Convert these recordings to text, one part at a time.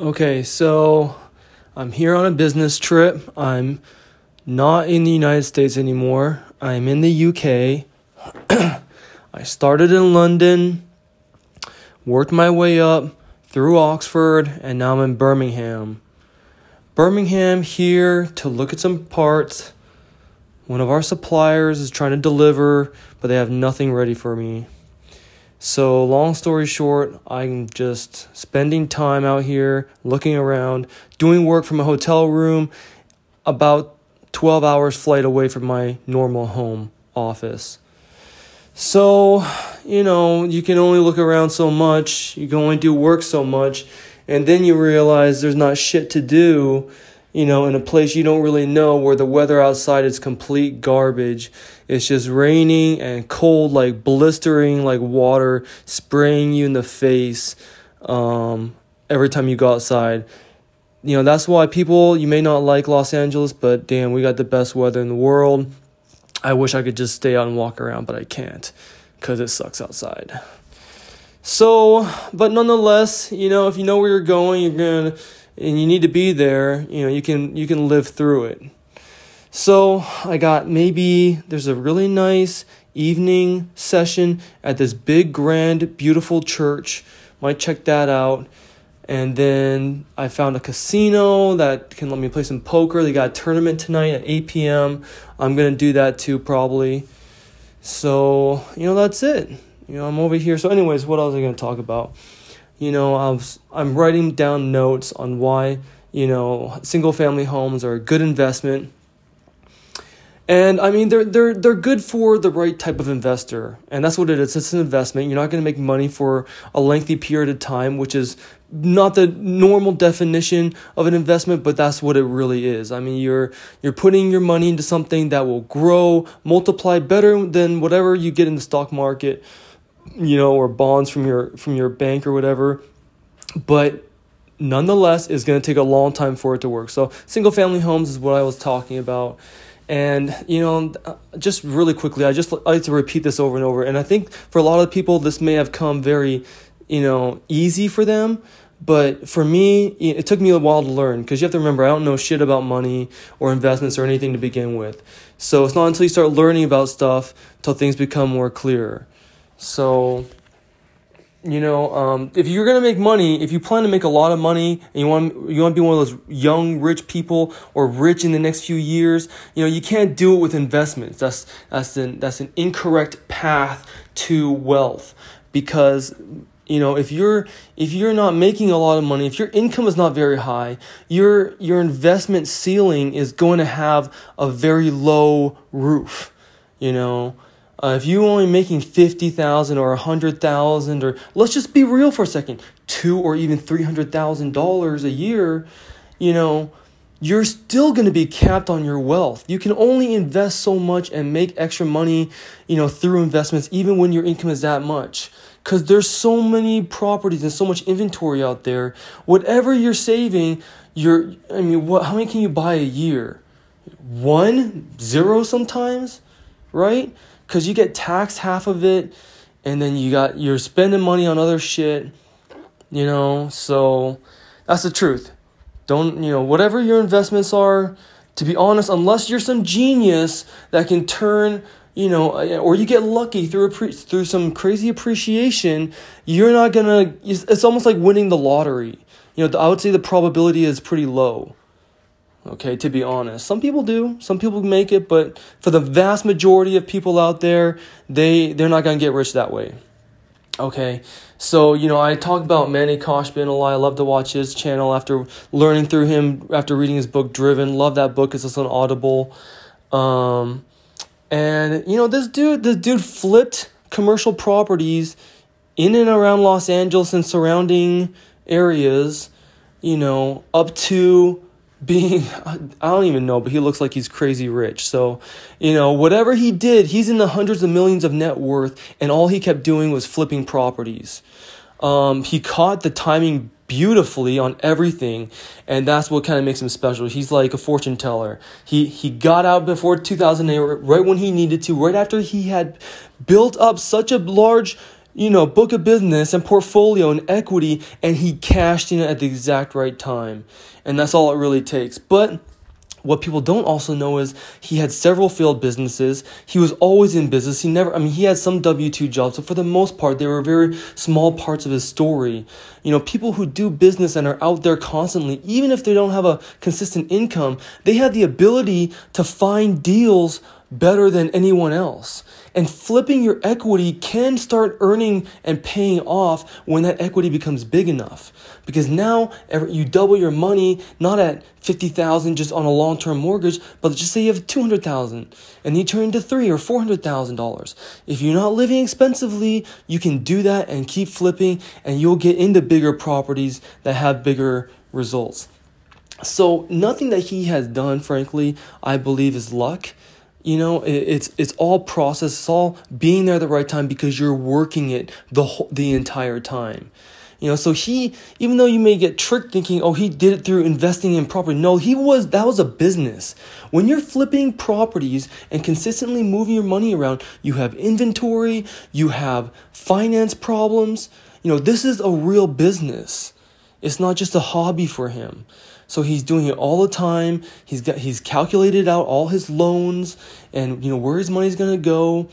Okay, so I'm here on a business trip. I'm not in the United States anymore. I'm in the UK. I started in London, worked my way up through Oxford, and now I'm in Birmingham. Birmingham here to look at some parts. One of our suppliers is trying to deliver, but they have nothing ready for me. So, long story short, I'm just spending time out here, looking around, doing work from a hotel room, about 12 hours flight away from my normal home office. So, you know, you can only look around so much, you can only do work so much, and then you realize there's not shit to do you know, in a place you don't really know where the weather outside is complete garbage. It's just raining and cold, like blistering, like water spraying you in the face um, every time you go outside. You know, that's why people, you may not like Los Angeles, but damn, we got the best weather in the world. I wish I could just stay out and walk around, but I can't because it sucks outside. So, but nonetheless, you know, if you know where you're going, you're going to and you need to be there, you know, you can you can live through it. So, I got maybe there's a really nice evening session at this big grand beautiful church. Might check that out. And then I found a casino that can let me play some poker. They got a tournament tonight at 8 p.m. I'm going to do that too, probably. So, you know, that's it. You know, I'm over here. So, anyways, what else am I going to talk about? You know, I I'm writing down notes on why, you know, single family homes are a good investment. And I mean, they're, they're, they're good for the right type of investor. And that's what it is. It's an investment. You're not going to make money for a lengthy period of time, which is not the normal definition of an investment, but that's what it really is. I mean, you're, you're putting your money into something that will grow, multiply better than whatever you get in the stock market you know, or bonds from your from your bank or whatever. But nonetheless, it's going to take a long time for it to work. So, single family homes is what I was talking about. And you know, uh, just really quickly, I just I like to repeat this over and over. And I think for a lot of people, this may have come very, you know, easy for them. But for me, it took me a while to learn because you have to remember I don't know shit about money or investments or anything to begin with. So it's not until you start learning about stuff until things become more clear. So, you know, um, if you're gonna make money, if you plan to make a lot of money and you want you want to be one of those young rich people or rich in the next few years, you know, you can't do it with investments. That's that's an that's an incorrect path to wealth because you know if you're if you're not making a lot of money if your income is not very high your your investment ceiling is going to have a very low roof you know uh, if you're only making 50,000 or 100,000 or let's just be real for a second, 2 or even $300,000 a year, you know, you're still going to be capped on your wealth. You can only invest so much and make extra money, you know, through investments even when your income is that much. Cuz there's so many properties and so much inventory out there. Whatever you're saving, you're I mean, what how many can you buy a year? One, zero sometimes, right? Because you get taxed half of it and then you got you're spending money on other shit you know? So that's the truth. Don't you know whatever your investments are to be honest unless you're some genius that can turn you know uh, or you get lucky through through some crazy appreciation you're not gonna it's almost like winning the lottery. You know i would say the probability is pretty low Okay, to be honest, some people do. Some people make it, but for the vast majority of people out there, they they're not gonna get rich that way. Okay, so you know I talk about Manny Khoshbin a lot. I love to watch his channel after learning through him after reading his book Driven. Love that book. It's also on Audible. Um, and you know this dude, this dude flipped commercial properties in and around Los Angeles and surrounding areas. You know, up to being I don't even know, but he looks like he's crazy rich. So, you know, whatever he did, he's in the hundreds of millions of net worth, and all he kept doing was flipping properties. Um, he caught the timing beautifully on everything, and that's what kind of makes him special. He's like a fortune teller. He he got out before 2008, right when he needed to, right after he had built up such a large you know, book of business and portfolio and equity, and he cashed in at the exact right time. And that's all it really takes. But what people don't also know is he had several failed businesses. He was always in business. He never, I mean, he had some W 2 jobs, but for the most part, they were very small parts of his story. You know, people who do business and are out there constantly, even if they don't have a consistent income, they have the ability to find deals better than anyone else. And flipping your equity can start earning and paying off when that equity becomes big enough. Because now you double your money, not at 50,000 just on a long-term mortgage, but just say you have 200,000 and you turn into 3 or $400,000. If you're not living expensively, you can do that and keep flipping and you'll get into bigger properties that have bigger results. So nothing that he has done, frankly, I believe is luck you know, it's it's all process. It's all being there at the right time because you're working it the whole, the entire time. You know, so he, even though you may get tricked thinking, oh, he did it through investing in property. No, he was, that was a business. When you're flipping properties and consistently moving your money around, you have inventory, you have finance problems. You know, this is a real business. It's not just a hobby for him. So he's doing it all the time. He's got he's calculated out all his loans and you know where his money's gonna go.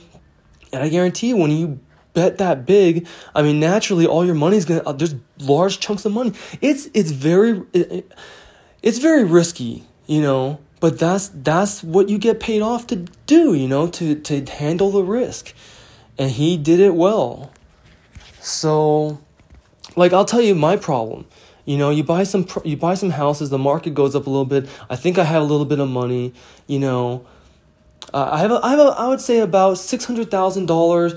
And I guarantee you, when you bet that big, I mean, naturally, all your money's gonna uh, there's large chunks of money. It's it's very it, it's very risky, you know. But that's that's what you get paid off to do, you know, to to handle the risk, and he did it well. So, like I'll tell you my problem. You know, you buy some you buy some houses, the market goes up a little bit. I think I have a little bit of money. You know, uh, I have a, I have a, I would say about six hundred thousand dollars.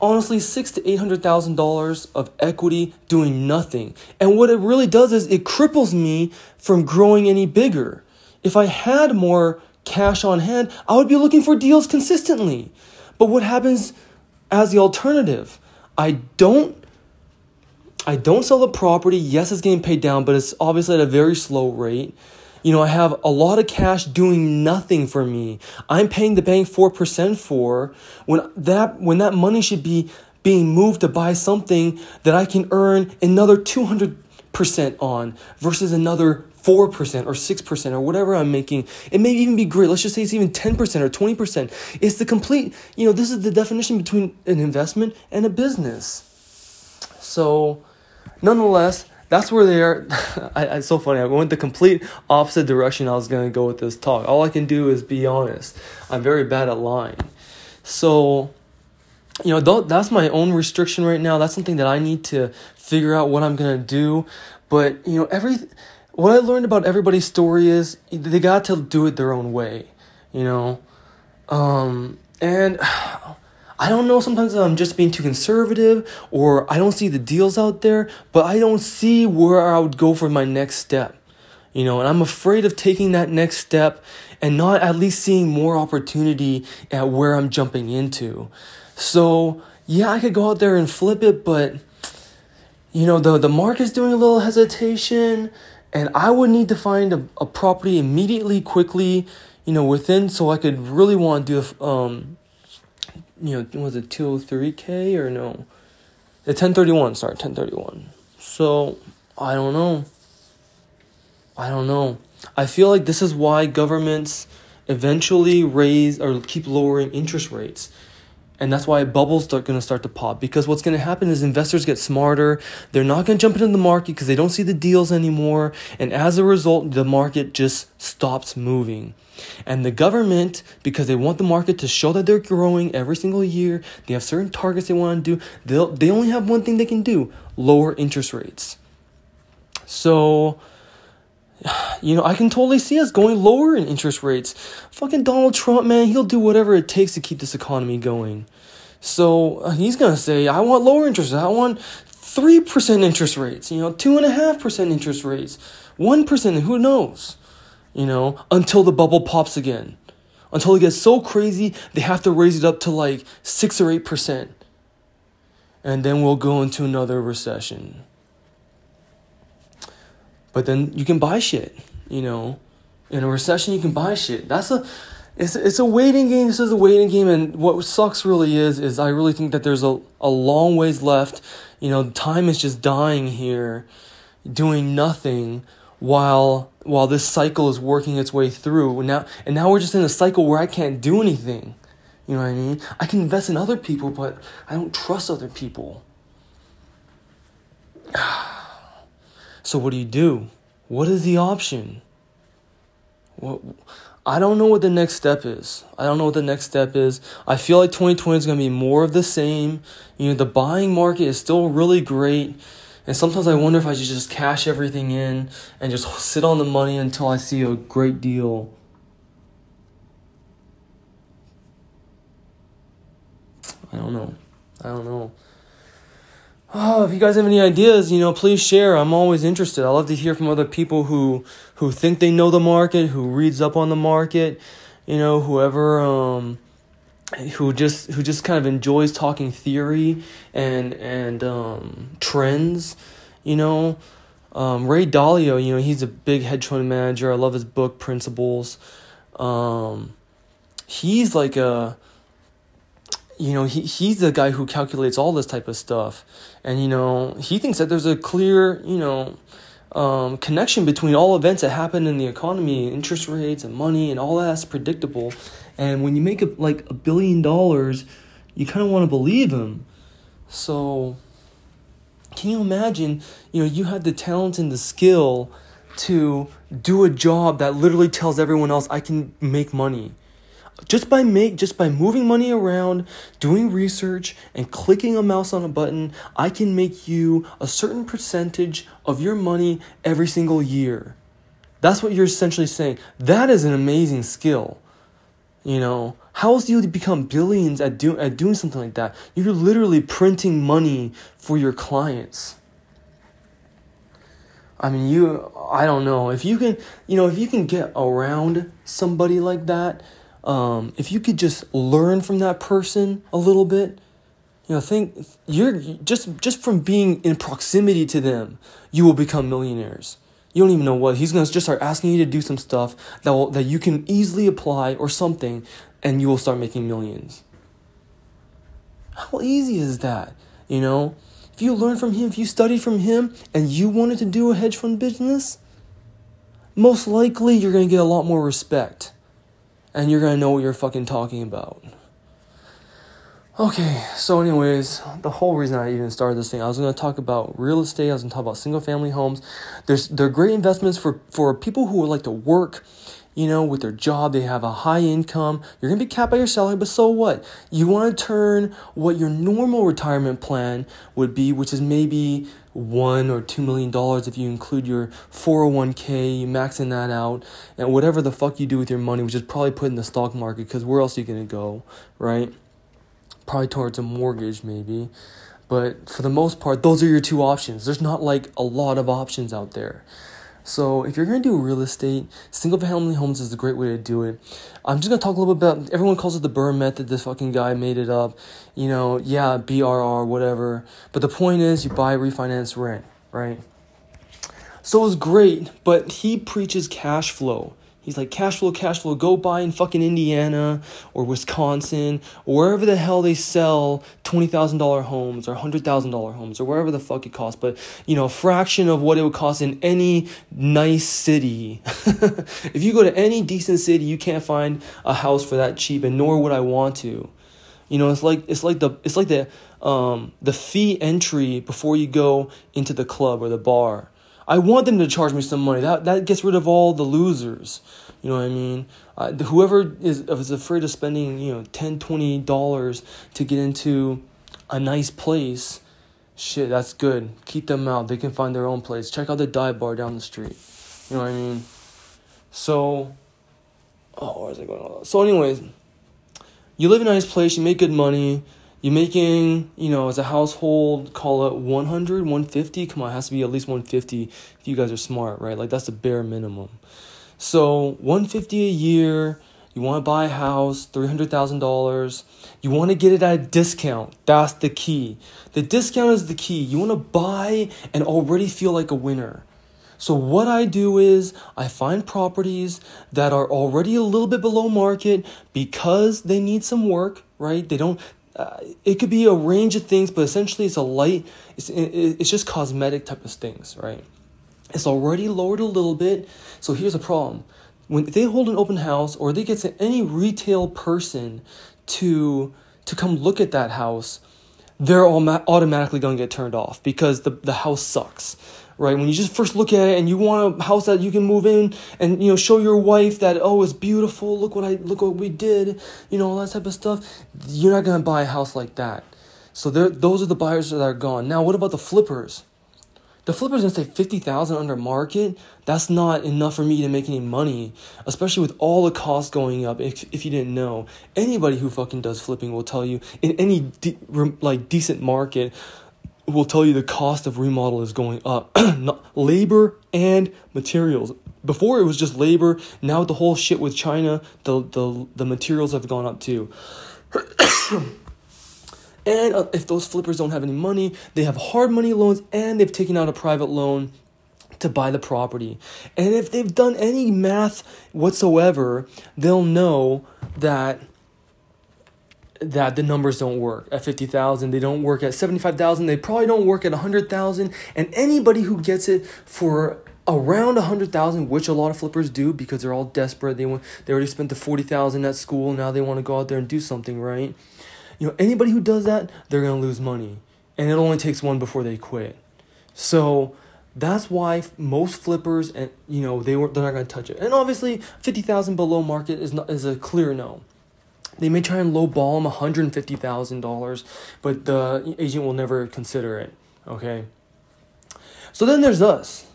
Honestly, six to eight hundred thousand dollars of equity doing nothing. And what it really does is it cripples me from growing any bigger. If I had more cash on hand, I would be looking for deals consistently. But what happens as the alternative? I don't I don't sell the property. Yes, it's getting paid down, but it's obviously at a very slow rate. You know, I have a lot of cash doing nothing for me. I'm paying the bank 4% for when that when that money should be being moved to buy something that I can earn another 200% on versus another 4% or 6% or whatever I'm making. It may even be great. Let's just say it's even 10% or 20%. It's the complete, you know, this is the definition between an investment and a business. So, nonetheless, that's where they are. I, it's so funny. I went the complete opposite direction I was going to go with this talk. All I can do is be honest. I'm very bad at lying. So, you know, that's my own restriction right now. That's something that I need to figure out what I'm going to do. But, you know, every what I learned about everybody's story is they got to do it their own way, you know. Um, and I don't know, sometimes I'm just being too conservative or I don't see the deals out there, but I don't see where I would go for my next step. You know, and I'm afraid of taking that next step and not at least seeing more opportunity at where I'm jumping into. So, yeah, I could go out there and flip it, but you know, the the market's doing a little hesitation and I would need to find a, a property immediately, quickly, you know, within so I could really want to do um you know, was it 203K or no? The 1031, sorry, 1031. So, I don't know. I don't know. I feel like this is why governments eventually raise or keep lowering interest rates. And that's why bubbles are going to start to pop. Because what's going to happen is investors get smarter. They're not going to jump into the market because they don't see the deals anymore. And as a result, the market just stops moving. And the government, because they want the market to show that they're growing every single year, they have certain targets they want to do, they'll, they only have one thing they can do lower interest rates. So, you know, I can totally see us going lower in interest rates. Fucking Donald Trump, man, he'll do whatever it takes to keep this economy going. So uh, he's gonna say, I want lower interest. I want three percent interest rates. You know, two and a half percent interest rates, one percent. Who knows? You know, until the bubble pops again. Until it gets so crazy, they have to raise it up to like 6 or 8%. And then we'll go into another recession. But then you can buy shit, you know. In a recession, you can buy shit. That's a it's it's a waiting game. This is a waiting game, and what sucks really is is I really think that there's a a long ways left. You know, time is just dying here, doing nothing while while this cycle is working its way through. Now and now we're just in a cycle where I can't do anything. You know what I mean? I can invest in other people, but I don't trust other people. So what do you do? What is the option? What I don't know what the next step is. I don't know what the next step is. I feel like 2020 is going to be more of the same. You know, the buying market is still really great. And sometimes I wonder if I should just cash everything in and just sit on the money until I see a great deal. I don't know. I don't know. Oh, if you guys have any ideas, you know, please share. I'm always interested. I love to hear from other people who who think they know the market, who reads up on the market, you know, whoever um who just who just kind of enjoys talking theory and and um trends, you know. Um, Ray Dalio, you know, he's a big hedge fund manager. I love his book Principles. Um, he's like a you know, he, he's the guy who calculates all this type of stuff. And, you know, he thinks that there's a clear, you know, um, connection between all events that happen in the economy, interest rates and money and all that's predictable. And when you make a, like a billion dollars, you kind of want to believe him. So, can you imagine, you know, you have the talent and the skill to do a job that literally tells everyone else I can make money. Just by make just by moving money around doing research and clicking a mouse on a button i can make you a certain percentage of your money every single year. That's what you're essentially saying. That is an amazing skill you know how else do you become billions at, do, at doing something like that you're literally printing money for your clients I mean, you, I don't know. If you can, you know, if you can get around somebody like that, um, if you could just learn from that person a little bit, you know, think you're just just from being in proximity to them, you will become millionaires. You don't even know what he's gonna just start asking you to do some stuff that will, that you can easily apply or something, and you will start making millions. How easy is that? You know, if you learn from him, if you study from him, and you wanted to do a hedge fund business, most likely you're gonna get a lot more respect and you're gonna know what you're fucking talking about. Okay, so anyways, the whole reason I even started this thing, I was gonna talk about real estate. I was gonna talk about single family homes. There's they're great investments for for people who would like to work you know, with their job, they have a high income. You're going to be capped by your salary, but so what? You want to turn what your normal retirement plan would be, which is maybe one or two million dollars if you include your 401k, you maxing that out, and whatever the fuck you do with your money, which is probably put in the stock market, because where else are you going to go, right? Probably towards a mortgage, maybe. But for the most part, those are your two options. There's not like a lot of options out there. So if you're gonna do real estate, single family homes is a great way to do it. I'm just gonna talk a little bit about everyone calls it the BRRRR method. This fucking guy made it up. You know, yeah, BRR, whatever. But the point is, you buy, refinance, rent, right? So it's great, but he preaches cash flow. He's like, cash flow, cash flow, go buy in fucking Indiana or Wisconsin or wherever the hell they sell $20,000 homes or $100,000 homes or wherever the fuck it costs. But, you know, a fraction of what it would cost in any nice city. if you go to any decent city, you can't find a house for that cheap and nor would I want to. You know, it's like, it's like the, it's like the, um, the fee entry before you go into the club or the bar I want them to charge me some money. That that gets rid of all the losers. You know what I mean? Uh, whoever is, is afraid of spending, you know, 10 dollars to get into a nice place, shit, that's good. Keep them out. They can find their own place. Check out the dive bar down the street. You know what I mean? So, oh, where's it going? So, anyways, you live in a nice place. You make good money you're making, you know, as a household, call it 100, 150. Come on, it has to be at least 150 if you guys are smart, right? Like that's the bare minimum. So 150 a year. You want to buy a house, $300,000. You want to get it at a discount. That's the key. The discount is the key. You want to buy and already feel like a winner. So what I do is I find properties that are already a little bit below market because they need some work, right? They don't uh, it could be a range of things, but essentially it's a light it's it's just cosmetic type of things, right? It's already lowered a little bit. So here's a problem. When they hold an open house or they get any retail person to to come look at that house, they're all automatically going to get turned off because the, the house sucks right? When you just first look at it and you want a house that you can move in and you know show your wife that oh it's beautiful look what i look what we did you know all that type of stuff you're not to buy a house like that. So there, those are the buyers that are gone. Now what about the flippers? The flipper's gonna say 50000 under market? That's not enough for me to make any money especially with all the costs going up if, if you didn't know. Anybody who fucking does flipping will tell you in any de- like decent market will tell you the cost of remodel is going up. Labor and materials. Before it was just labor now with the whole shit with china the the, the materials have gone up too. And uh, if those flippers don't have any money, they have hard money loans and they've taken out a private loan to buy the property. And if they've done any math whatsoever, they'll know that that the numbers don't work at 50,000, they don't work at 75,000, they probably don't work at 100,000, and anybody who gets it for around 100,000 which a lot of flippers do because they're all desperate they want they already spent the 40,000 at school now they want to go out there and do something right you know, anybody who does that, they're going to lose money. And it only takes one before they quit. So that's why most flippers and you know they were they're not going to touch it. And obviously, 50,000 below market is not is a clear no. They may try and lowball them $150,000, but the agent will never consider it, okay? So then there's us.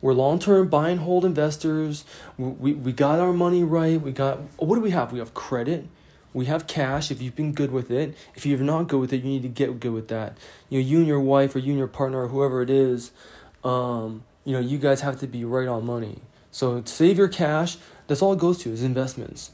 We're long-term buy and hold investors. We, we, we got our money right. We got what do we have? We have credit we have cash if you've been good with it. If you're not good with it, you need to get good with that. You know, you and your wife or you and your partner or whoever it is, um, you know, you guys have to be right on money. So save your cash. That's all it goes to is investments.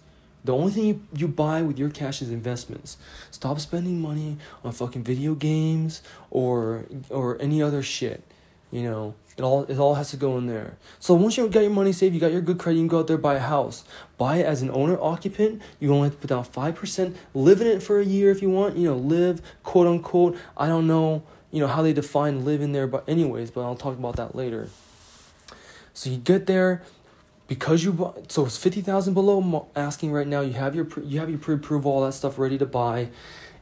The only thing you, you buy with your cash is investments. Stop spending money on fucking video games or or any other shit. You know, it all it all has to go in there. So once you got your money saved, you got your good credit, you can go out there buy a house. Buy it as an owner occupant. You only have to put down five percent. Live in it for a year if you want. You know, live quote unquote. I don't know. You know how they define live in there, but anyways, but I'll talk about that later. So you get there because you so it's 50,000 below asking right now you have your you have your pre-approval all that stuff ready to buy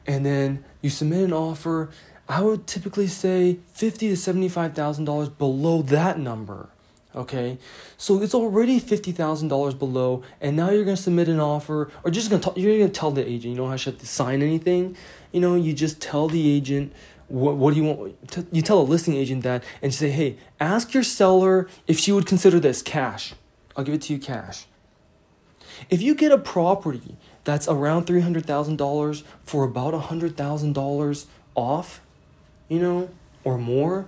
and then you submit an offer I would typically say fifty to seventy-five thousand dollars below that number. Okay, so it's already fifty thousand dollars below, and now you're gonna submit an offer, or just gonna t- you're gonna tell the agent. You don't have to sign anything. You know, you just tell the agent what what do you want. you tell a listing agent that, and say, hey, ask your seller if she would consider this cash. I'll give it to you cash. If you get a property that's around three hundred thousand dollars for about a hundred thousand dollars off, you know, or more,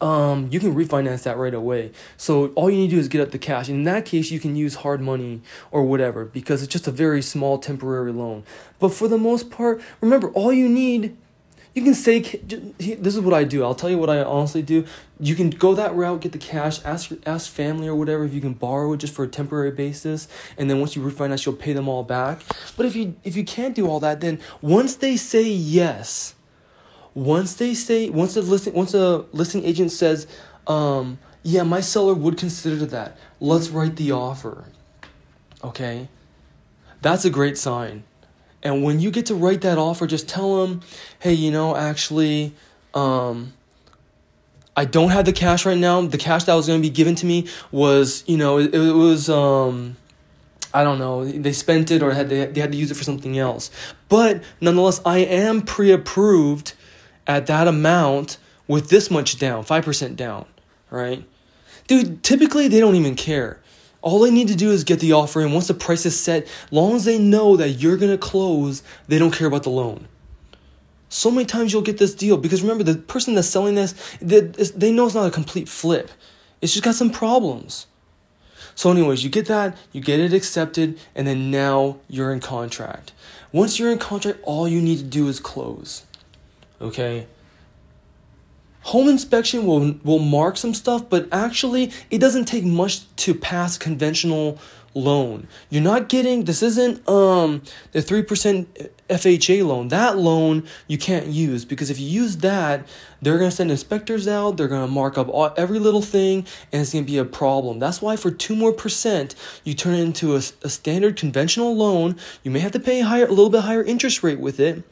um, you can refinance that right away. So all you need to do is get up the cash. In that case, you can use hard money or whatever because it's just a very small temporary loan. But for the most part, remember, all you need, you can say, this is what I do. I'll tell you what I honestly do. You can go that route, get the cash, ask ask family or whatever if you can borrow it just for a temporary basis, and then once you refinance, you'll pay them all back. But if you if you can't do all that, then once they say yes once they say once the listing once a listing agent says um, yeah my seller would consider that let's write the offer okay that's a great sign and when you get to write that offer just tell them hey you know actually um, i don't have the cash right now the cash that was going to be given to me was you know it, it was um, I don't know, they spent it or had they, they had to use it for something else. But nonetheless, I am pre approved at that amount with this much down, 5% down, right? Dude, typically they don't even care. All they need to do is get the offer and once the price is set, long as they know that you're going to close, they don't care about the loan. So many times you'll get this deal because remember the person that's selling this, they, they know it's not a complete flip. It's just got some problems. So, anyways, you get that, you get it accepted, and then now you're in contract. Once you're in contract, all you need to do is close. Okay? Home inspection will will mark some stuff, but actually it doesn't take much to pass conventional loan. You're not getting this isn't um the 3% FHA loan. That loan you can't use because if you use that, they're going to send inspectors out, they're going to mark up all, every little thing and it's going to be a problem. That's why for 2 more percent, you turn it into a, a standard conventional loan. You may have to pay higher a little bit higher interest rate with it.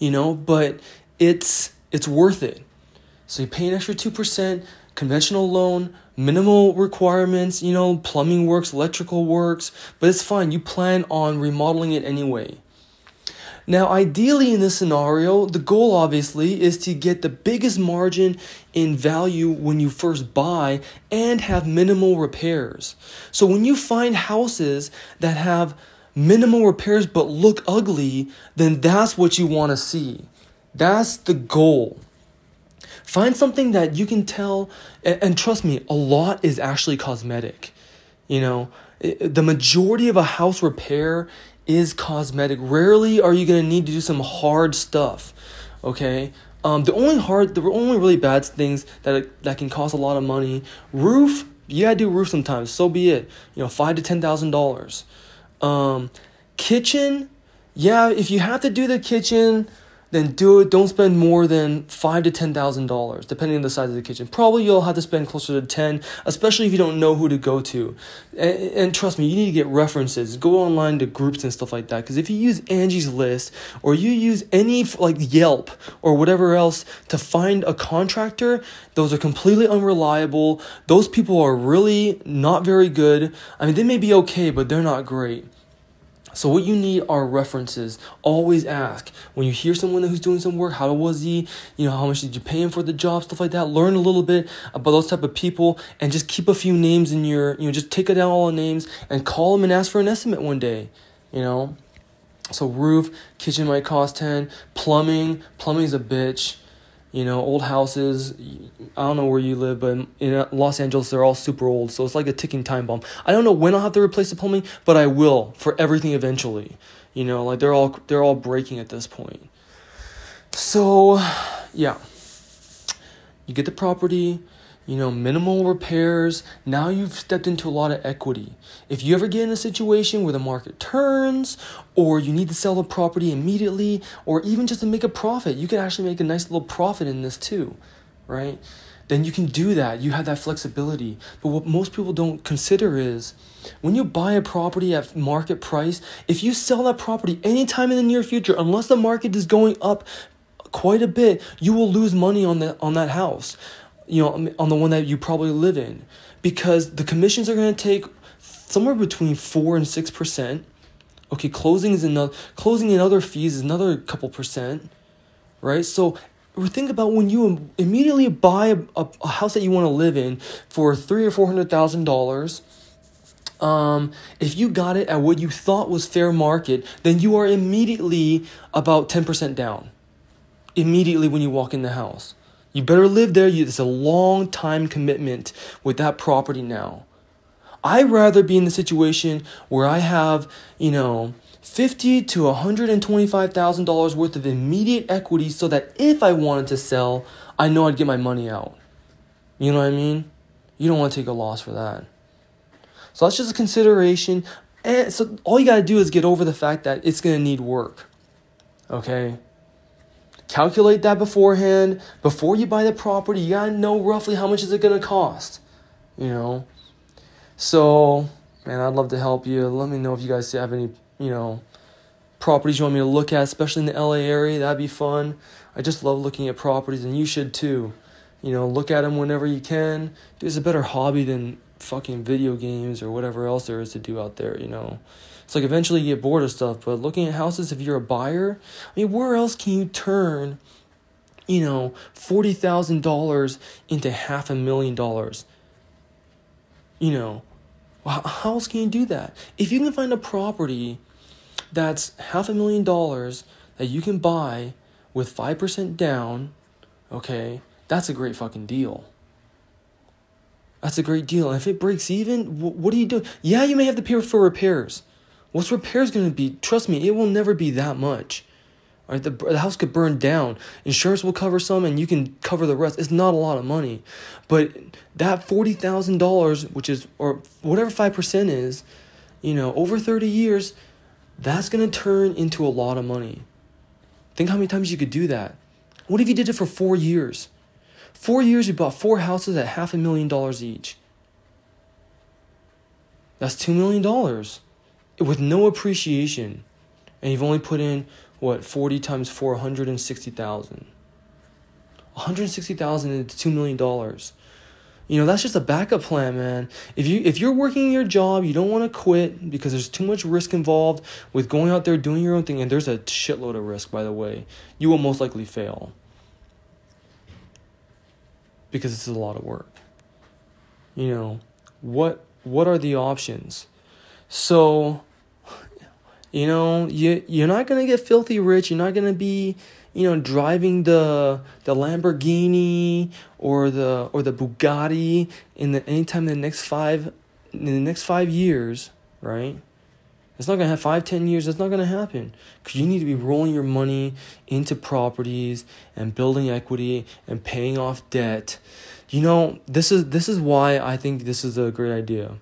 You know, but it's it's worth it. So you pay an extra 2%, conventional loan, minimal requirements, you know, plumbing works, electrical works, but it's fine. You plan on remodeling it anyway. Now, ideally, in this scenario, the goal obviously is to get the biggest margin in value when you first buy and have minimal repairs. So, when you find houses that have minimal repairs but look ugly, then that's what you want to see. That's the goal. Find something that you can tell, and, and trust me, a lot is actually cosmetic. You know, it, the majority of a house repair is cosmetic. Rarely are you going to need to do some hard stuff. Okay? Um, the only hard, the only really bad things that that can cost a lot of money, roof. Yeah, gotta do roof sometimes. So be it. You know, five to ten thousand dollars. Um, kitchen. Yeah, if you have to do the kitchen, then do it. Don't spend more than five to ten thousand dollars, depending on the size of the kitchen. Probably you'll have to spend closer to ten, especially if you don't know who to go to. And, and trust me, you need to get references. Go online to groups and stuff like that. Because if you use Angie's List or you use any like Yelp or whatever else to find a contractor, those are completely unreliable. Those people are really not very good. I mean, they may be okay, but they're not great. So what you need are references. Always ask when you hear someone who's doing some work. How was he? You know, how much did you pay him for the job? Stuff like that. Learn a little bit about those type of people, and just keep a few names in your. You know, just take down all the names and call them and ask for an estimate one day. You know, so roof, kitchen might cost ten. Plumbing, plumbing's a bitch. You know, old houses. I don't know where you live, but in Los Angeles, they're all super old. So it's like a ticking time bomb. I don't know when I'll have to replace the plumbing, but I will for everything eventually. You know, like they're all they're all breaking at this point. So, yeah. You get the property, you know, minimal repairs. Now you've stepped into a lot of equity. If you ever get in a situation where the market turns, or you need to sell the property immediately, or even just to make a profit, you can actually make a nice little profit in this too, right? Then you can do that. You have that flexibility. But what most people don't consider is when you buy a property at market price, if you sell that property anytime in the near future, unless the market is going up quite a bit, you will lose money on that on that house you know, on the one that you probably live in, because the commissions are going to take somewhere between four and six percent. Okay, closing is another closing and other fees is another couple percent, right? So think about when you immediately buy a, a, a house that you want to live in for three or four hundred thousand dollars. Um, if you got it at what you thought was fair market, then you are immediately about ten percent down. Immediately when you walk in the house. You better live there. It's a long time commitment with that property now. I'd rather be in the situation where I have, you know, fifty to one hundred and twenty-five thousand dollars worth of immediate equity, so that if I wanted to sell, I know I'd get my money out. You know what I mean? You don't want to take a loss for that. So that's just a consideration. And so all you gotta do is get over the fact that it's gonna need work. Okay? Calculate that beforehand. Before you buy the property you gotta know roughly how much is it gonna cost you know? So man i'd love to help you. Let me know if you guys have any you know properties you want me to look at especially in the la area. That'd be fun. I just love looking at properties and you should too. You know look at them whenever you can. It's a better hobby than fucking video games or whatever else there is to do out there you know it's like eventually you get bored of stuff, but looking at houses, if you're a buyer, I mean, where else can you turn, you know, $40,000 into half a million dollars? You know, how else can you do that? If you can find a property that's half a million dollars that you can buy with 5% down, okay, that's a great fucking deal. That's a great deal. And if it breaks even, what do you do? Yeah, you may have to pay for repairs. What's repairs going to be? Trust me, it will never be that much. All right, the, the house could burn down. Insurance will cover some, and you can cover the rest. It's not a lot of money, but that forty thousand dollars, which is or whatever five percent is, you know, over thirty years, that's gonna turn into a lot of money. Think how many times you could do that. What if you did it for four years? Four years, you bought four houses at half a million dollars each. That's two million dollars with no appreciation, and you've only put in what 40 times 4 160,000 160,000 into 2 million dollars. You know that's just a backup plan man. If you if you're working your job you don't want to quit because there's too much risk involved with going out there doing your own thing and there's a shitload of risk by the way. You will most likely fail. Because it's a lot of work. You know what what are the options? So you know, you you're not gonna get filthy rich. You're not gonna be, you know, driving the the Lamborghini or the or the Bugatti in the anytime in the next five in the next five years, right? It's not gonna have five, ten years. That's not gonna happen because you need to be rolling your money into properties and building equity and paying off debt. You know, this is this is why I think this is a great idea.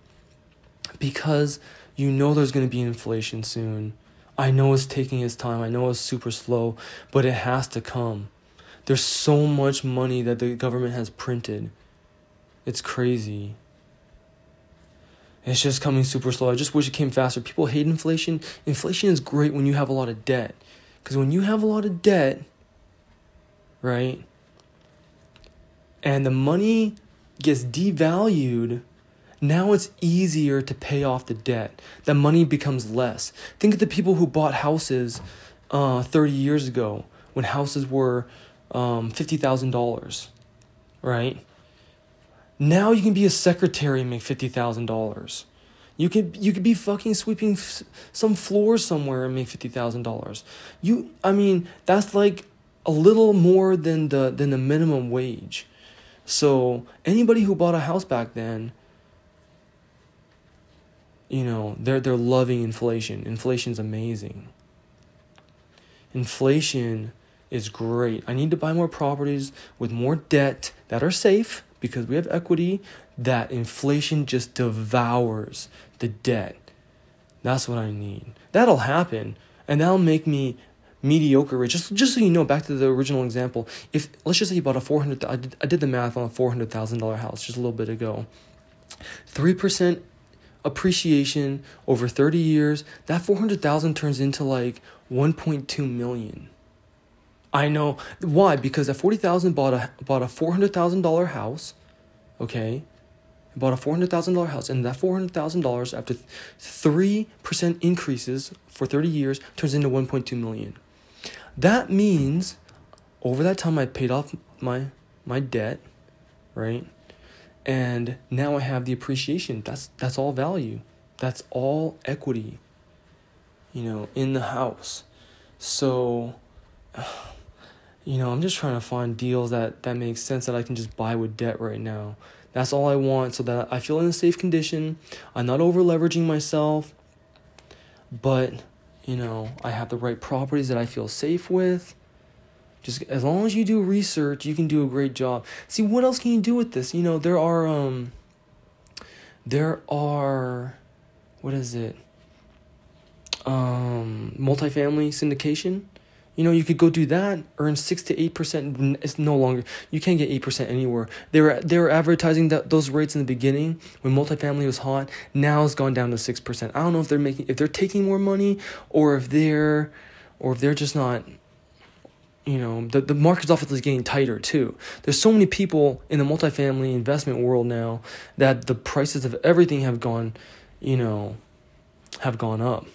Because you know there's going to be inflation soon. I know it's taking its time. I know it's super slow, but it has to come. There's so much money that the government has printed. It's crazy. It's just coming super slow. I just wish it came faster. People hate inflation. Inflation is great when you have a lot of debt. Because when you have a lot of debt, right, and the money gets devalued now it's easier to pay off the debt. The money becomes less. Think of the people who bought houses uh, 30 years ago when houses were um, $50,000, right? Now you can be a secretary and make $50,000. You could you could be fucking sweeping f- some floors somewhere and make fifty thousand dollars. You, I mean, that's like a little more than the than the minimum wage. So anybody who bought a house back then you know they're they're loving inflation. Inflation's amazing. Inflation is great. I need to buy more properties with more debt that are safe because we have equity that inflation just devours the debt. That's what i need. That'll happen and that'll make me mediocre rich. Just just so you know back to the original example if let's just say you bought a 400 I did, I did the math on a $400,000 house just a little bit ago. 3% appreciation over 30 years, that 400,000 turns into like 1.2 million. I know why because that 40,000 bought a bought a $400,000 house, okay? Bought a $400,000 house and that $400,000 after 3% increases for 30 years turns into 1.2 million. That means over that time I paid off my my debt, right? And now I have the appreciation. That's that's all value. That's all equity. You know, in the house. So you know, I'm just trying to find deals that that make sense that I can just buy with debt right now. That's all I want so that I feel in a safe condition. I'm not over leveraging myself, but you know, I have the right properties that I feel safe with just as long as you do research, you can do a great job. See, what else can you do with this? You know, there are um there are what is it? Um multifamily syndication. You know, you could go do that, earn six to eight percent. It's no longer you can't get eight percent anywhere. They were they were advertising that those rates in the beginning when multifamily was hot. Now it's gone down to six percent. I don't know if they're making if they're taking more money or if they're or if they're just not you know the, the market's office is getting tighter too. There's so many people in the multifamily investment world now that the prices of everything have gone you know have gone up.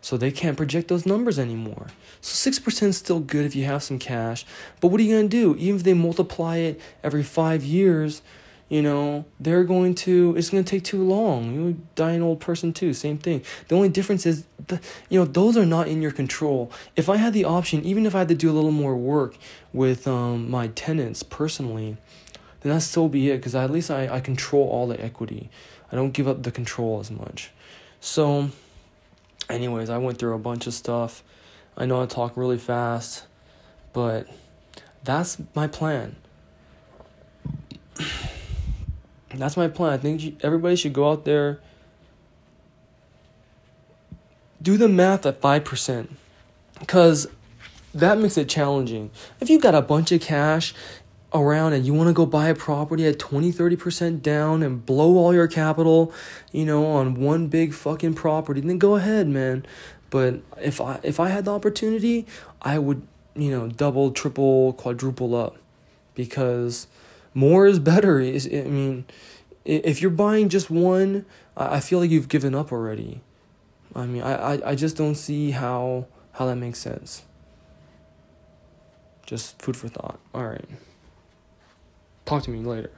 So they can't project those numbers anymore. So 6% is still good if you have some cash. But what are you going to do? Even if they multiply it every five years you know, they're going to, it's going to take too long. You die an old person too, same thing. The only difference is, the, you know, those are not in your control. If I had the option, even if I had to do a little more work with um, my tenants personally, then that's so be it, because at least I, I control all the equity. I don't give up the control as much. So, anyways, I went through a bunch of stuff. I know I talk really fast, but that's my plan. That's my plan. I think everybody should go out there, do the math at 5%, because that makes it challenging. If you've got a bunch of cash around and you want to go buy a property at 20 30% down and blow all your capital you know on one big fucking property then go ahead man but if i if i had the opportunity i would you know double triple quadruple up because more is better. Is i mean if you're buying just one i feel like you've given up already. I mean i i, I just don't see how how that makes sense. Just food for thought. All right. Talk to me later.